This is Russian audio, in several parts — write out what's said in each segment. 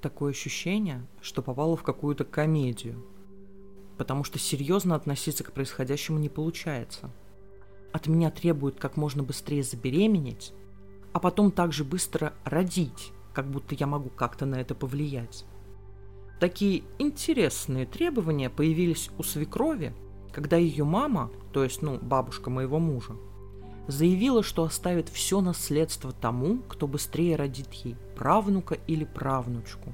Такое ощущение, что попала в какую-то комедию. Потому что серьезно относиться к происходящему не получается. От меня требуют как можно быстрее забеременеть, а потом также быстро родить, как будто я могу как-то на это повлиять. Такие интересные требования появились у свекрови, когда ее мама, то есть, ну, бабушка моего мужа, заявила, что оставит все наследство тому, кто быстрее родит ей правнука или правнучку.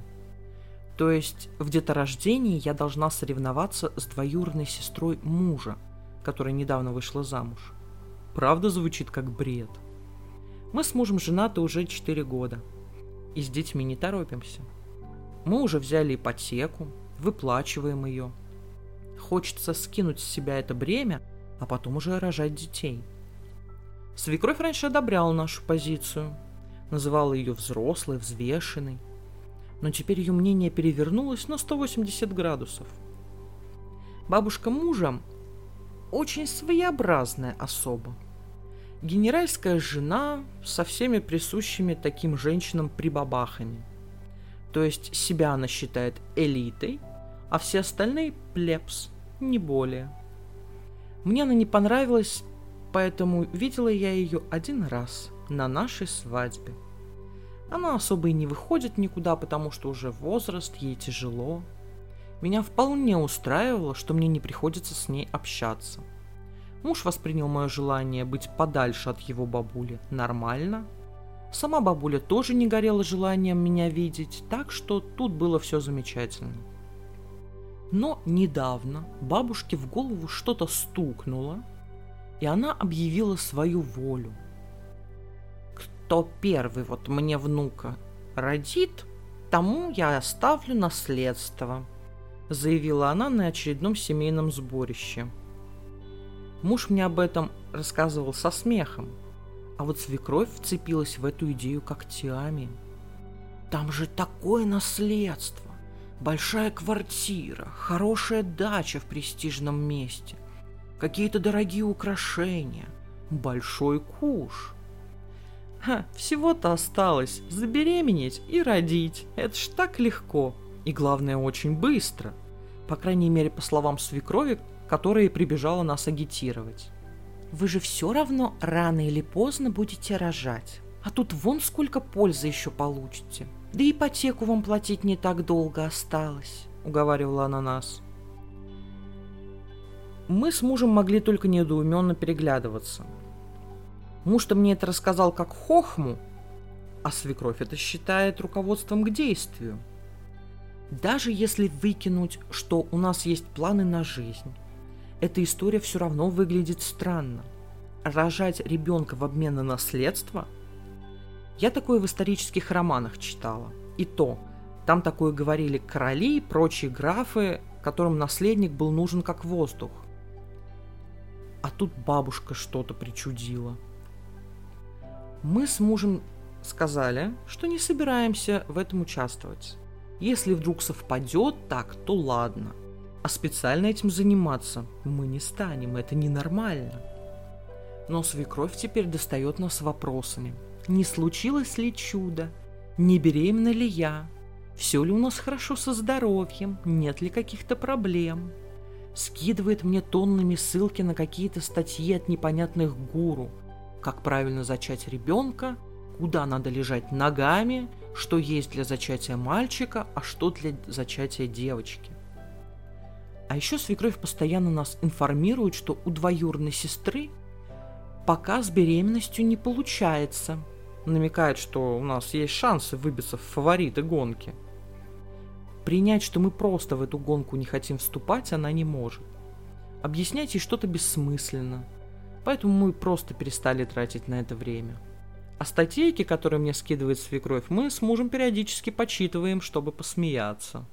То есть в деторождении я должна соревноваться с двоюродной сестрой мужа, которая недавно вышла замуж. Правда звучит как бред. Мы с мужем женаты уже 4 года. И с детьми не торопимся. Мы уже взяли ипотеку, выплачиваем ее. Хочется скинуть с себя это бремя, а потом уже рожать детей – Свекровь раньше одобряла нашу позицию, называла ее взрослой, взвешенной, но теперь ее мнение перевернулось на 180 градусов. Бабушка мужа очень своеобразная особа. Генеральская жена со всеми присущими таким женщинам прибабахами. То есть себя она считает элитой, а все остальные плебс, не более. Мне она не понравилась поэтому видела я ее один раз на нашей свадьбе. Она особо и не выходит никуда, потому что уже возраст, ей тяжело. Меня вполне устраивало, что мне не приходится с ней общаться. Муж воспринял мое желание быть подальше от его бабули нормально. Сама бабуля тоже не горела желанием меня видеть, так что тут было все замечательно. Но недавно бабушке в голову что-то стукнуло, и она объявила свою волю. Кто первый вот мне внука родит, тому я оставлю наследство, заявила она на очередном семейном сборище. Муж мне об этом рассказывал со смехом, а вот свекровь вцепилась в эту идею когтями. Там же такое наследство, большая квартира, хорошая дача в престижном месте – какие-то дорогие украшения, большой куш. Ха, всего-то осталось забеременеть и родить. Это ж так легко. И главное, очень быстро. По крайней мере, по словам свекрови, которая прибежала нас агитировать. Вы же все равно рано или поздно будете рожать. А тут вон сколько пользы еще получите. Да и ипотеку вам платить не так долго осталось, уговаривала она нас. Мы с мужем могли только недоуменно переглядываться. Муж-то мне это рассказал как хохму, а свекровь это считает руководством к действию. Даже если выкинуть, что у нас есть планы на жизнь, эта история все равно выглядит странно. Рожать ребенка в обмен на наследство? Я такое в исторических романах читала. И то, там такое говорили короли и прочие графы, которым наследник был нужен как воздух а тут бабушка что-то причудила. Мы с мужем сказали, что не собираемся в этом участвовать. Если вдруг совпадет так, то ладно. А специально этим заниматься мы не станем, это ненормально. Но свекровь теперь достает нас вопросами. Не случилось ли чудо? Не беременна ли я? Все ли у нас хорошо со здоровьем? Нет ли каких-то проблем? Скидывает мне тоннами ссылки на какие-то статьи от непонятных гуру, как правильно зачать ребенка, куда надо лежать ногами, что есть для зачатия мальчика, а что для зачатия девочки. А еще свекровь постоянно нас информирует, что у двоюродной сестры пока с беременностью не получается. Намекает, что у нас есть шансы выбиться в фавориты гонки – Принять, что мы просто в эту гонку не хотим вступать, она не может. Объяснять ей что-то бессмысленно. Поэтому мы просто перестали тратить на это время. А статейки, которые мне скидывает свекровь, мы с мужем периодически почитываем, чтобы посмеяться.